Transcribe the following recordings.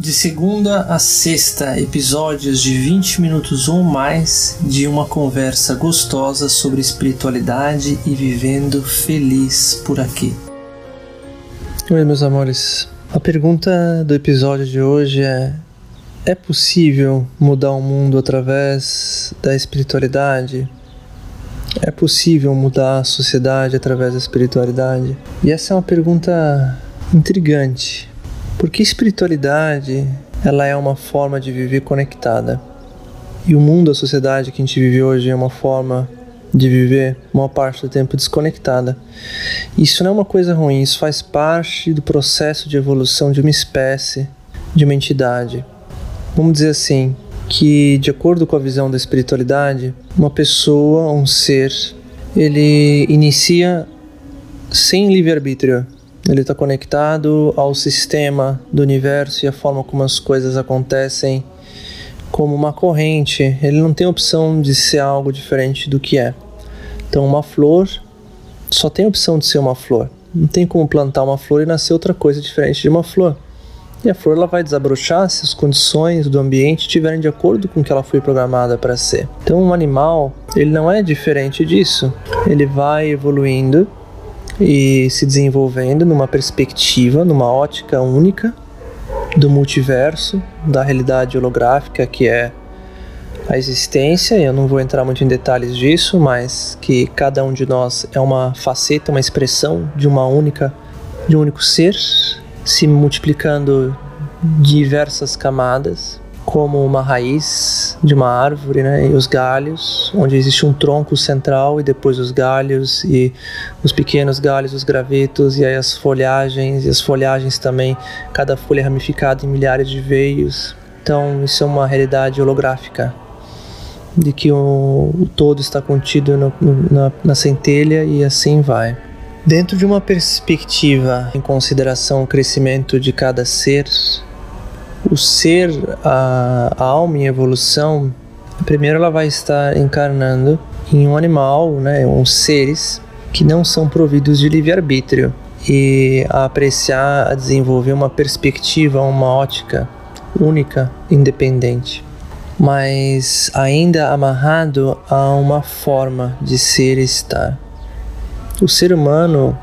De segunda a sexta, episódios de 20 minutos ou mais de uma conversa gostosa sobre espiritualidade e vivendo feliz por aqui. Oi, meus amores. A pergunta do episódio de hoje é: é possível mudar o mundo através da espiritualidade? É possível mudar a sociedade através da espiritualidade? E essa é uma pergunta intrigante porque espiritualidade, ela é uma forma de viver conectada. E o mundo, a sociedade que a gente vive hoje é uma forma de viver uma parte do tempo desconectada. Isso não é uma coisa ruim, isso faz parte do processo de evolução de uma espécie, de uma entidade. Vamos dizer assim, que de acordo com a visão da espiritualidade, uma pessoa, um ser, ele inicia sem livre-arbítrio ele está conectado ao sistema do universo e a forma como as coisas acontecem como uma corrente. Ele não tem opção de ser algo diferente do que é. Então, uma flor só tem opção de ser uma flor. Não tem como plantar uma flor e nascer outra coisa diferente de uma flor. E a flor ela vai desabrochar se as condições do ambiente estiverem de acordo com o que ela foi programada para ser. Então, um animal, ele não é diferente disso. Ele vai evoluindo e se desenvolvendo numa perspectiva, numa ótica única do multiverso, da realidade holográfica que é a existência. Eu não vou entrar muito em detalhes disso, mas que cada um de nós é uma faceta, uma expressão de uma única, de um único ser, se multiplicando diversas camadas como uma raiz de uma árvore, né? E os galhos, onde existe um tronco central e depois os galhos e os pequenos galhos, os gravetos e aí as folhagens e as folhagens também, cada folha ramificada em milhares de veios. Então isso é uma realidade holográfica de que o, o todo está contido no, na, na centelha e assim vai. Dentro de uma perspectiva em consideração o crescimento de cada ser, o ser, a, a alma em evolução, primeiro ela vai estar encarnando em um animal, né, uns seres que não são providos de livre-arbítrio e a apreciar, a desenvolver uma perspectiva, uma ótica única, independente, mas ainda amarrado a uma forma de ser e estar. O ser humano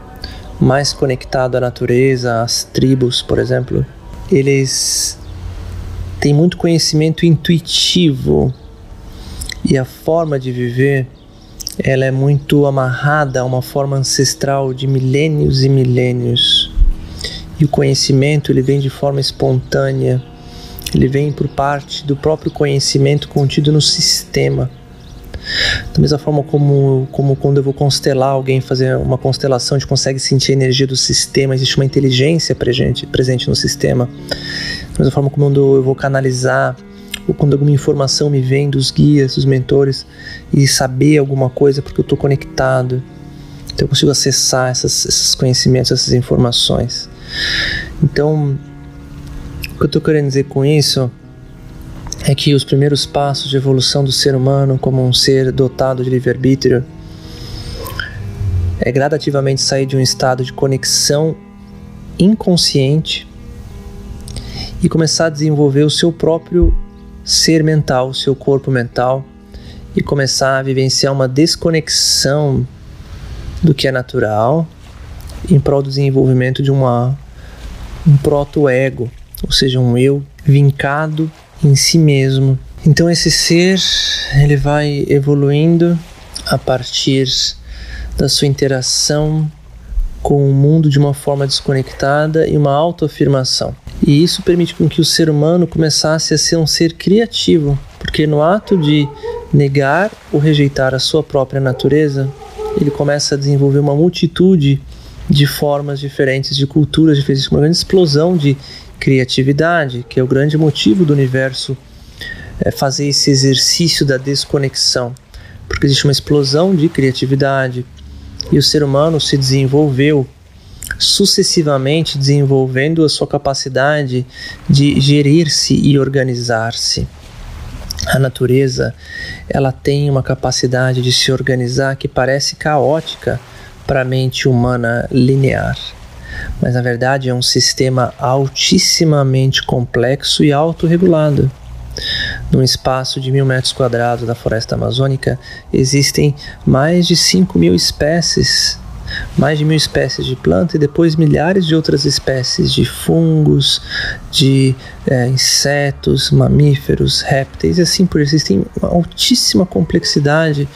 mais conectado à natureza, às tribos, por exemplo, eles tem muito conhecimento intuitivo e a forma de viver ela é muito amarrada a uma forma ancestral de milênios e milênios. E o conhecimento ele vem de forma espontânea, ele vem por parte do próprio conhecimento contido no sistema. Da mesma forma como, como quando eu vou constelar alguém, fazer uma constelação, a gente consegue sentir a energia do sistema, existe uma inteligência presente, presente no sistema. Da mesma forma como eu vou canalizar ou quando alguma informação me vem dos guias, dos mentores e saber alguma coisa porque eu estou conectado. Então eu consigo acessar essas, esses conhecimentos, essas informações. Então, o que eu estou querendo dizer com isso é que os primeiros passos de evolução do ser humano como um ser dotado de livre-arbítrio é gradativamente sair de um estado de conexão inconsciente e começar a desenvolver o seu próprio ser mental, o seu corpo mental e começar a vivenciar uma desconexão do que é natural em prol do desenvolvimento de uma um proto-ego, ou seja, um eu vincado em si mesmo. Então esse ser ele vai evoluindo a partir da sua interação com o mundo de uma forma desconectada e uma autoafirmação. E isso permite com que o ser humano começasse a ser um ser criativo, porque no ato de negar ou rejeitar a sua própria natureza, ele começa a desenvolver uma multitude de formas diferentes, de culturas diferentes, uma grande explosão de criatividade, que é o grande motivo do universo é fazer esse exercício da desconexão, porque existe uma explosão de criatividade e o ser humano se desenvolveu sucessivamente desenvolvendo a sua capacidade de gerir-se e organizar-se. A natureza, ela tem uma capacidade de se organizar que parece caótica para a mente humana linear. mas na verdade é um sistema altissimamente complexo e autorregulado. Num espaço de mil metros quadrados da floresta amazônica existem mais de 5 mil espécies mais de mil espécies de planta e depois milhares de outras espécies de fungos, de é, insetos, mamíferos, répteis e assim por existem uma altíssima complexidade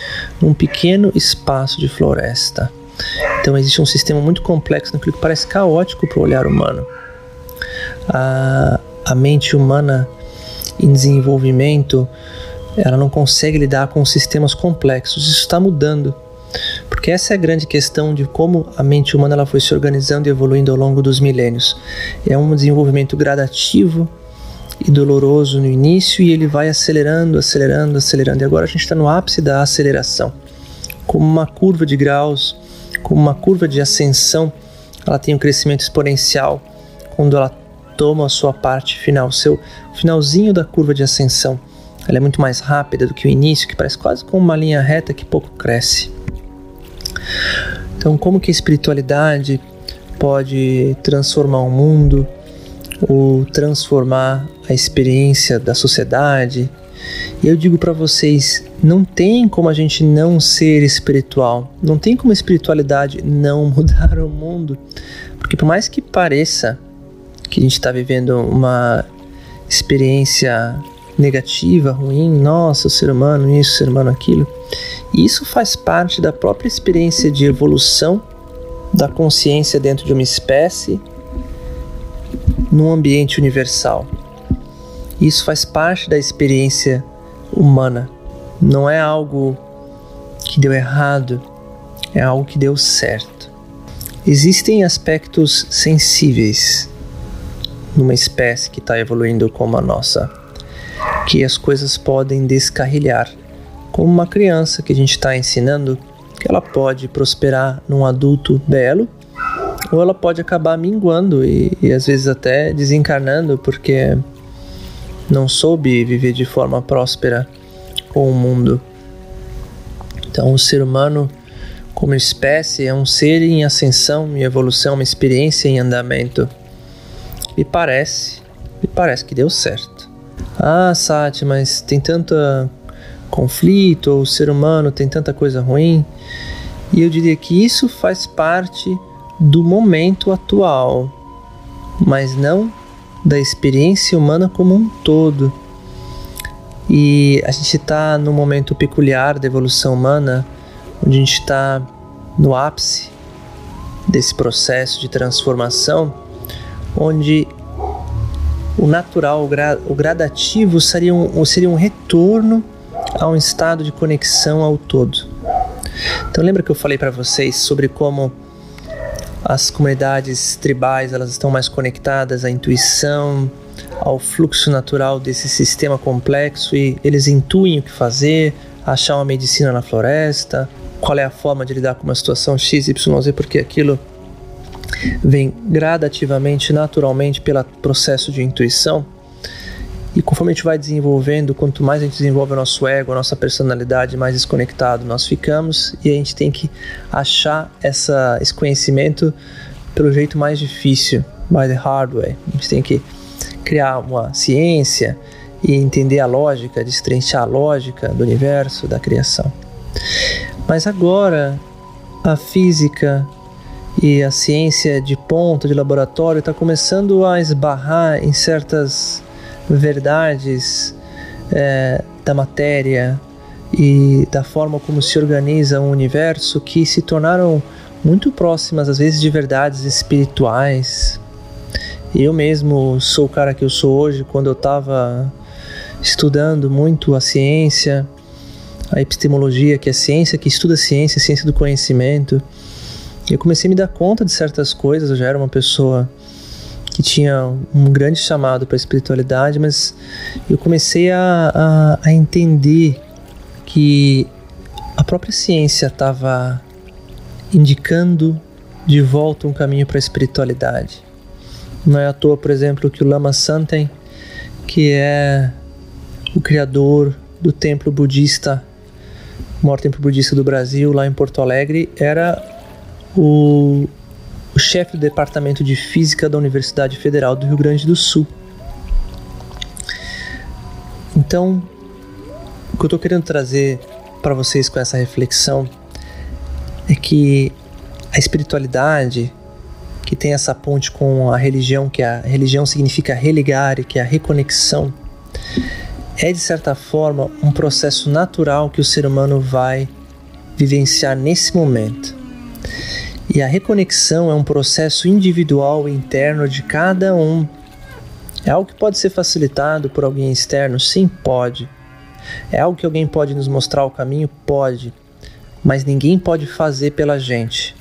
num pequeno espaço de floresta. Então existe um sistema muito complexo naquilo que parece caótico para o olhar humano. A, a mente humana em desenvolvimento ela não consegue lidar com sistemas complexos. Isso está mudando. Porque essa é a grande questão de como a mente humana ela foi se organizando e evoluindo ao longo dos milênios. É um desenvolvimento gradativo e doloroso no início e ele vai acelerando, acelerando, acelerando. E agora a gente está no ápice da aceleração. Como uma curva de graus, como uma curva de ascensão, ela tem um crescimento exponencial quando ela toma a sua parte final, o seu finalzinho da curva de ascensão. Ela é muito mais rápida do que o início, que parece quase como uma linha reta que pouco cresce. Então, como que a espiritualidade pode transformar o mundo ou transformar a experiência da sociedade? E eu digo para vocês, não tem como a gente não ser espiritual, não tem como a espiritualidade não mudar o mundo, porque por mais que pareça que a gente está vivendo uma experiência negativa, ruim, nossa, o ser humano isso, o ser humano aquilo, isso faz parte da própria experiência de evolução da consciência dentro de uma espécie num ambiente universal. Isso faz parte da experiência humana. Não é algo que deu errado, é algo que deu certo. Existem aspectos sensíveis numa espécie que está evoluindo como a nossa, que as coisas podem descarrilhar como uma criança que a gente está ensinando que ela pode prosperar num adulto belo ou ela pode acabar minguando e, e às vezes até desencarnando porque não soube viver de forma próspera com o mundo. Então, o ser humano, como espécie, é um ser em ascensão, em evolução, uma experiência em andamento. Me parece, me parece que deu certo. Ah, Sati, mas tem tanta conflito, ou o ser humano tem tanta coisa ruim. E eu diria que isso faz parte do momento atual, mas não da experiência humana como um todo. E a gente está num momento peculiar da evolução humana, onde a gente está no ápice desse processo de transformação, onde o natural, o, gra o gradativo seria um, seria um retorno a um estado de conexão ao todo. Então lembra que eu falei para vocês sobre como as comunidades tribais elas estão mais conectadas à intuição, ao fluxo natural desse sistema complexo e eles intuem o que fazer, achar uma medicina na floresta, qual é a forma de lidar com uma situação X, Y, Z, porque aquilo vem gradativamente, naturalmente, pelo processo de intuição. E conforme a gente vai desenvolvendo, quanto mais a gente desenvolve o nosso ego, a nossa personalidade, mais desconectado nós ficamos. E a gente tem que achar essa, esse conhecimento pelo jeito mais difícil, by the hard way. A gente tem que criar uma ciência e entender a lógica, destrinchar a lógica do universo, da criação. Mas agora a física e a ciência de ponta, de laboratório, está começando a esbarrar em certas verdades é, da matéria e da forma como se organiza o universo que se tornaram muito próximas, às vezes, de verdades espirituais. Eu mesmo sou o cara que eu sou hoje quando eu estava estudando muito a ciência, a epistemologia, que é a ciência que estuda a ciência, a ciência do conhecimento. Eu comecei a me dar conta de certas coisas, eu já era uma pessoa que tinha um grande chamado para a espiritualidade, mas eu comecei a, a, a entender que a própria ciência estava indicando de volta um caminho para a espiritualidade. Não é à toa, por exemplo, que o Lama Santen, que é o criador do templo budista, o maior templo budista do Brasil, lá em Porto Alegre, era o, chefe do Departamento de Física da Universidade Federal do Rio Grande do Sul. Então, o que eu estou querendo trazer para vocês com essa reflexão é que a espiritualidade, que tem essa ponte com a religião, que a religião significa religar, que é a reconexão, é de certa forma um processo natural que o ser humano vai vivenciar nesse momento. E a reconexão é um processo individual interno de cada um. É algo que pode ser facilitado por alguém externo? Sim, pode. É algo que alguém pode nos mostrar o caminho? Pode. Mas ninguém pode fazer pela gente.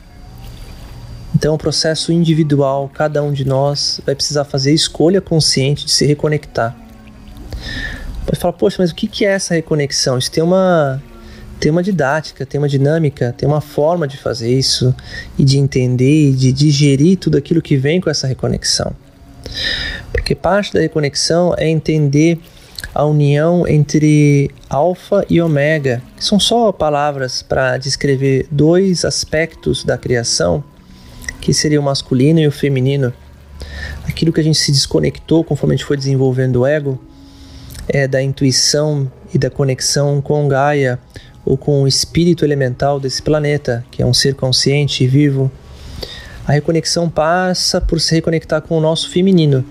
Então, é um processo individual, cada um de nós vai precisar fazer escolha consciente de se reconectar. Pode falar, poxa, mas o que é essa reconexão? Isso tem uma, tem uma didática, tem uma dinâmica, tem uma forma de fazer isso e de entender e de digerir tudo aquilo que vem com essa reconexão. Porque parte da reconexão é entender a união entre alfa e ômega, que são só palavras para descrever dois aspectos da criação, que seria o masculino e o feminino. Aquilo que a gente se desconectou conforme a gente foi desenvolvendo o ego é da intuição e da conexão com Gaia ou com o espírito elemental desse planeta, que é um ser consciente e vivo. A reconexão passa por se reconectar com o nosso feminino,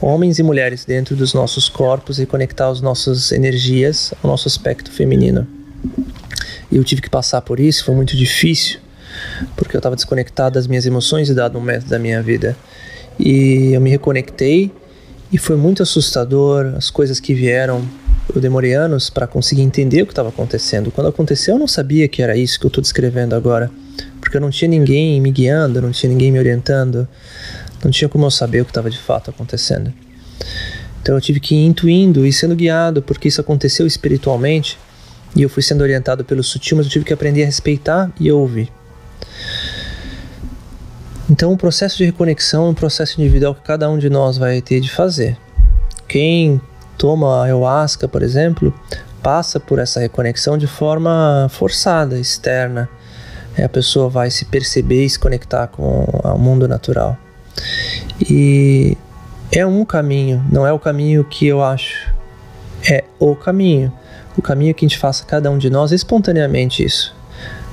homens e mulheres dentro dos nossos corpos e conectar as nossas energias ao nosso aspecto feminino. E eu tive que passar por isso, foi muito difícil, porque eu estava desconectado das minhas emoções em dado momento da minha vida. E eu me reconectei e foi muito assustador as coisas que vieram. Eu demorei anos para conseguir entender o que estava acontecendo. Quando aconteceu, eu não sabia que era isso que eu estou descrevendo agora, porque eu não tinha ninguém me guiando, não tinha ninguém me orientando. Não tinha como eu saber o que estava de fato acontecendo. Então eu tive que ir intuindo e sendo guiado, porque isso aconteceu espiritualmente e eu fui sendo orientado pelo sutil, mas eu tive que aprender a respeitar e ouvir. Então o processo de reconexão é um processo individual que cada um de nós vai ter de fazer. Quem toma ayahuasca, por exemplo, passa por essa reconexão de forma forçada, externa. A pessoa vai se perceber e se conectar com o mundo natural. E é um caminho, não é o caminho que eu acho, é o caminho. O caminho que a gente faça cada um de nós espontaneamente isso.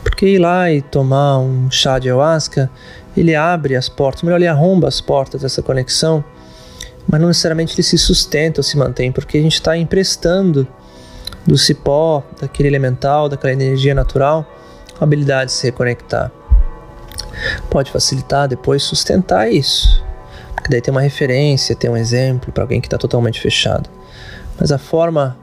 Porque ir lá e tomar um chá de ayahuasca, ele abre as portas, melhor, ele arromba as portas dessa conexão, mas não necessariamente ele se sustenta ou se mantém, porque a gente está emprestando do cipó, daquele elemental, daquela energia natural, a habilidade de se reconectar pode facilitar depois sustentar isso. Porque daí tem uma referência, tem um exemplo para alguém que está totalmente fechado. Mas a forma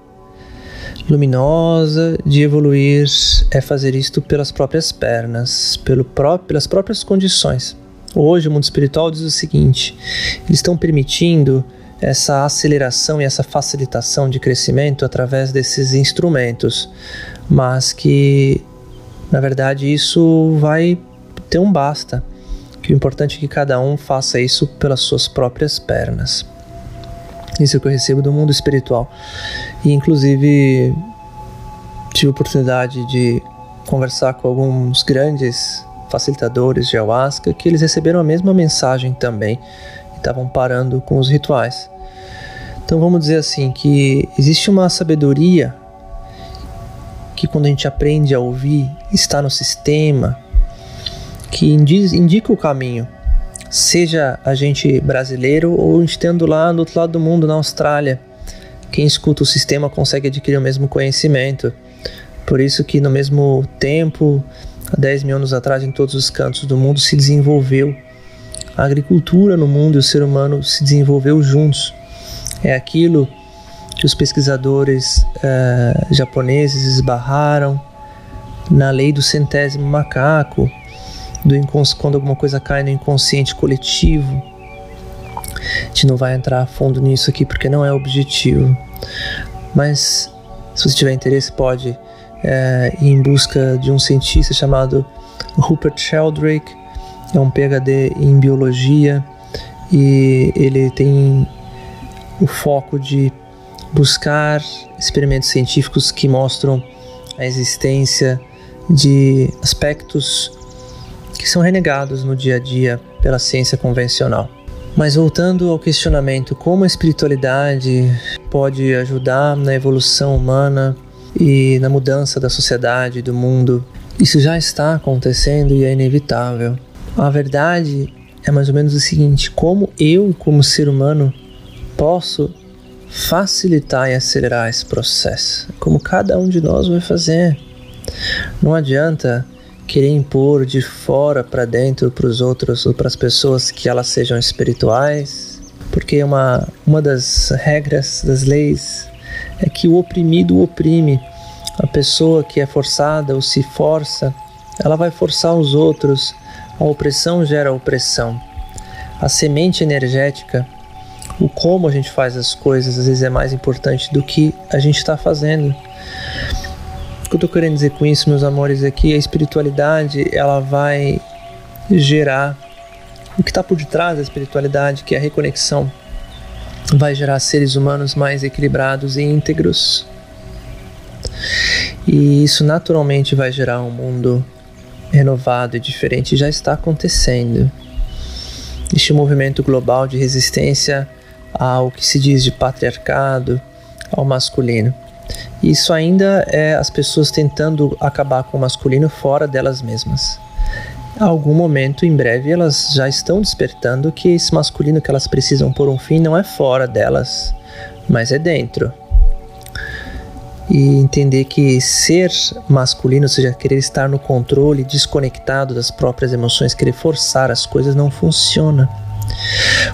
luminosa de evoluir é fazer isto pelas próprias pernas, pelo pelas próprias condições. Hoje o mundo espiritual diz o seguinte: eles estão permitindo essa aceleração e essa facilitação de crescimento através desses instrumentos, mas que na verdade isso vai ter um basta. Que o importante é que cada um faça isso pelas suas próprias pernas. Isso é o que eu recebo do mundo espiritual. E inclusive tive a oportunidade de conversar com alguns grandes facilitadores de ayahuasca que eles receberam a mesma mensagem também e estavam parando com os rituais. Então vamos dizer assim que existe uma sabedoria que quando a gente aprende a ouvir está no sistema, que indica o caminho, seja a gente brasileiro ou estando lá do outro lado do mundo, na Austrália. Quem escuta o sistema consegue adquirir o mesmo conhecimento. Por isso que no mesmo tempo, há 10 mil anos atrás, em todos os cantos do mundo se desenvolveu a agricultura no mundo e o ser humano se desenvolveu juntos. É aquilo que os pesquisadores uh, japoneses esbarraram na lei do centésimo macaco, do quando alguma coisa cai no inconsciente coletivo. A gente não vai entrar a fundo nisso aqui porque não é objetivo. Mas se você tiver interesse, pode é, em busca de um cientista chamado Rupert Sheldrake. É um PhD em biologia e ele tem o foco de buscar experimentos científicos que mostram a existência de aspectos que são renegados no dia a dia pela ciência convencional. Mas voltando ao questionamento, como a espiritualidade pode ajudar na evolução humana e na mudança da sociedade, do mundo? Isso já está acontecendo e é inevitável. A verdade é mais ou menos o seguinte: como eu, como ser humano, posso facilitar e acelerar esse processo? Como cada um de nós vai fazer. Não adianta querer impor de fora para dentro para os outros ou para as pessoas que elas sejam espirituais, porque uma, uma das regras das leis é que o oprimido oprime. A pessoa que é forçada ou se força, ela vai forçar os outros. A opressão gera opressão. A semente energética, o como a gente faz as coisas, às vezes é mais importante do que a gente está fazendo. O que eu estou querendo dizer com isso, meus amores, é que a espiritualidade ela vai gerar o que está por detrás da espiritualidade, que é a reconexão, vai gerar seres humanos mais equilibrados e íntegros. E isso naturalmente vai gerar um mundo renovado e diferente, já está acontecendo. Este movimento global de resistência ao que se diz de patriarcado, ao masculino. Isso ainda é as pessoas tentando acabar com o masculino fora delas mesmas. Algum momento, em breve, elas já estão despertando que esse masculino que elas precisam por um fim não é fora delas, mas é dentro. E entender que ser masculino, ou seja, querer estar no controle, desconectado das próprias emoções, querer forçar as coisas, não funciona.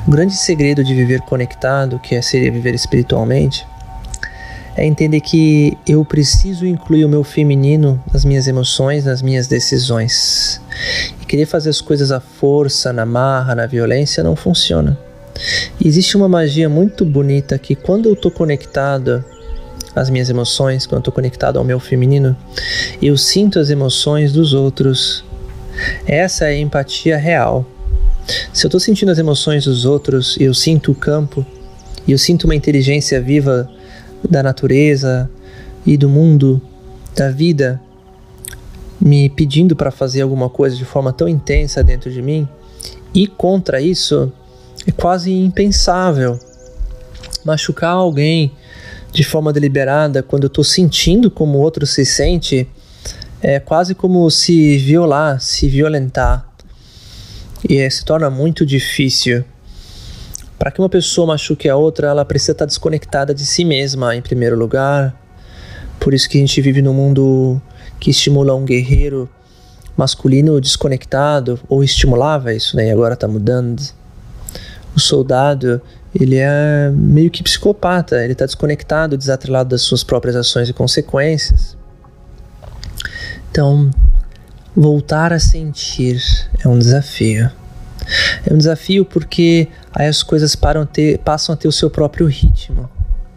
O grande segredo de viver conectado, que é seria viver espiritualmente, é entender que eu preciso incluir o meu feminino nas minhas emoções, nas minhas decisões. E querer fazer as coisas à força, na marra, na violência não funciona. E existe uma magia muito bonita que quando eu estou conectado às minhas emoções, quando eu estou conectado ao meu feminino, eu sinto as emoções dos outros. Essa é a empatia real. Se eu estou sentindo as emoções dos outros e eu sinto o campo, e eu sinto uma inteligência viva da natureza e do mundo, da vida, me pedindo para fazer alguma coisa de forma tão intensa dentro de mim, e contra isso é quase impensável. Machucar alguém de forma deliberada quando eu estou sentindo como o outro se sente é quase como se violar, se violentar. E é, se torna muito difícil. Para que uma pessoa machuque a outra, ela precisa estar desconectada de si mesma, em primeiro lugar. Por isso que a gente vive num mundo que estimula um guerreiro masculino desconectado, ou estimulava isso, né? E agora está mudando. O soldado, ele é meio que psicopata, ele está desconectado, desatrelado das suas próprias ações e consequências. Então, voltar a sentir é um desafio. É um desafio porque aí as coisas ter, passam a ter o seu próprio ritmo,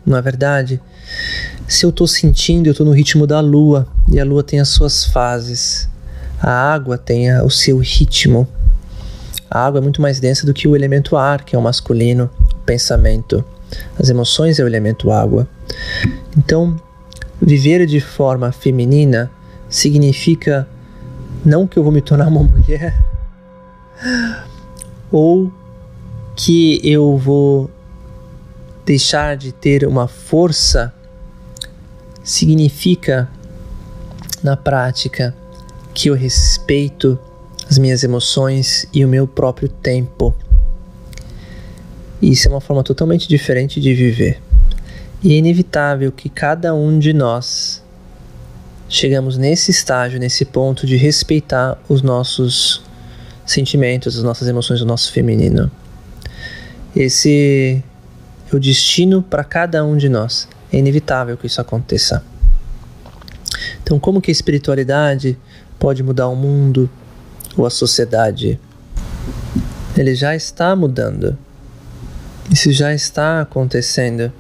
não é verdade? Se eu estou sentindo, eu estou no ritmo da lua e a lua tem as suas fases. A água tem o seu ritmo. A água é muito mais densa do que o elemento ar, que é o masculino, o pensamento. As emoções é o elemento água. Então, viver de forma feminina significa não que eu vou me tornar uma mulher, ou que eu vou deixar de ter uma força significa na prática que eu respeito as minhas emoções e o meu próprio tempo. Isso é uma forma totalmente diferente de viver. E é inevitável que cada um de nós chegamos nesse estágio, nesse ponto de respeitar os nossos sentimentos, as nossas emoções, o nosso feminino. Esse é o destino para cada um de nós. É inevitável que isso aconteça. Então, como que a espiritualidade pode mudar o mundo ou a sociedade? Ele já está mudando. Isso já está acontecendo.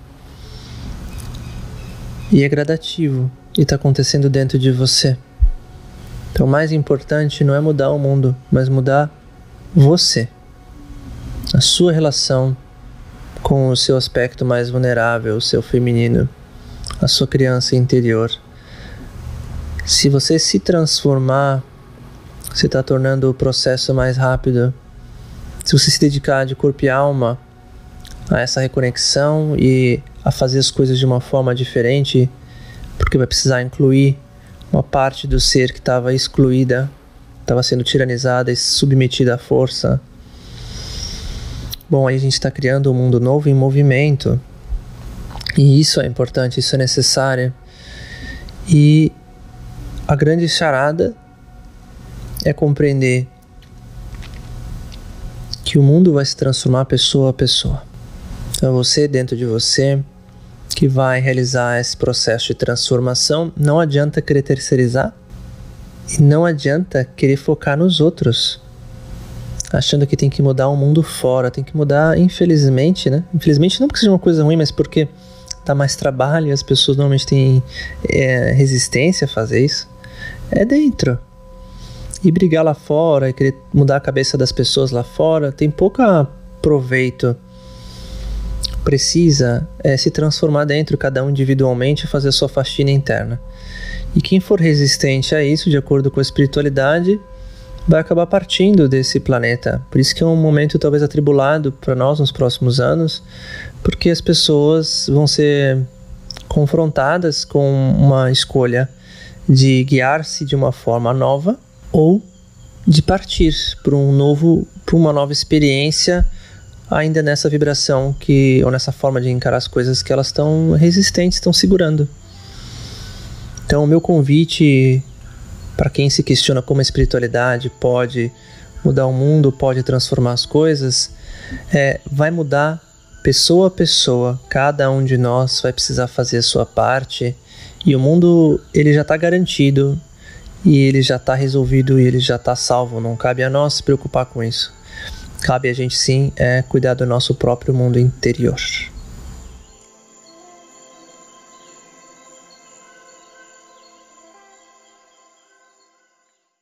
E é gradativo. E está acontecendo dentro de você. Então, o mais importante não é mudar o mundo, mas mudar você. A sua relação com o seu aspecto mais vulnerável, o seu feminino, a sua criança interior. Se você se transformar, você está tornando o processo mais rápido se você se dedicar de corpo e alma a essa reconexão e a fazer as coisas de uma forma diferente, porque vai precisar incluir uma parte do ser que estava excluída, estava sendo tiranizada e submetida à força. Bom, aí a gente está criando um mundo novo em movimento. E isso é importante, isso é necessário. E a grande charada é compreender que o mundo vai se transformar pessoa a pessoa. Então, você dentro de você que vai realizar esse processo de transformação. Não adianta querer terceirizar e não adianta querer focar nos outros, achando que tem que mudar o mundo fora, tem que mudar, infelizmente, né? Infelizmente não porque seja uma coisa ruim, mas porque dá mais trabalho e as pessoas normalmente têm é, resistência a fazer isso. É dentro. E brigar lá fora e querer mudar a cabeça das pessoas lá fora tem pouco proveito precisa é, se transformar dentro, cada um individualmente, fazer a sua faxina interna. E quem for resistente a isso, de acordo com a espiritualidade, vai acabar partindo desse planeta. Por isso que é um momento talvez atribulado para nós nos próximos anos, porque as pessoas vão ser confrontadas com uma escolha de guiar-se de uma forma nova ou de partir para um novo, para uma nova experiência ainda nessa vibração que ou nessa forma de encarar as coisas que elas estão resistentes, estão segurando. Então, o meu convite para quem se questiona como a espiritualidade pode mudar o mundo, pode transformar as coisas, é, vai mudar pessoa a pessoa. Cada um de nós vai precisar fazer a sua parte e o mundo ele já está garantido e ele já está resolvido e ele já está salvo. Não cabe a nós se preocupar com isso cabe a gente sim é cuidar do nosso próprio mundo interior.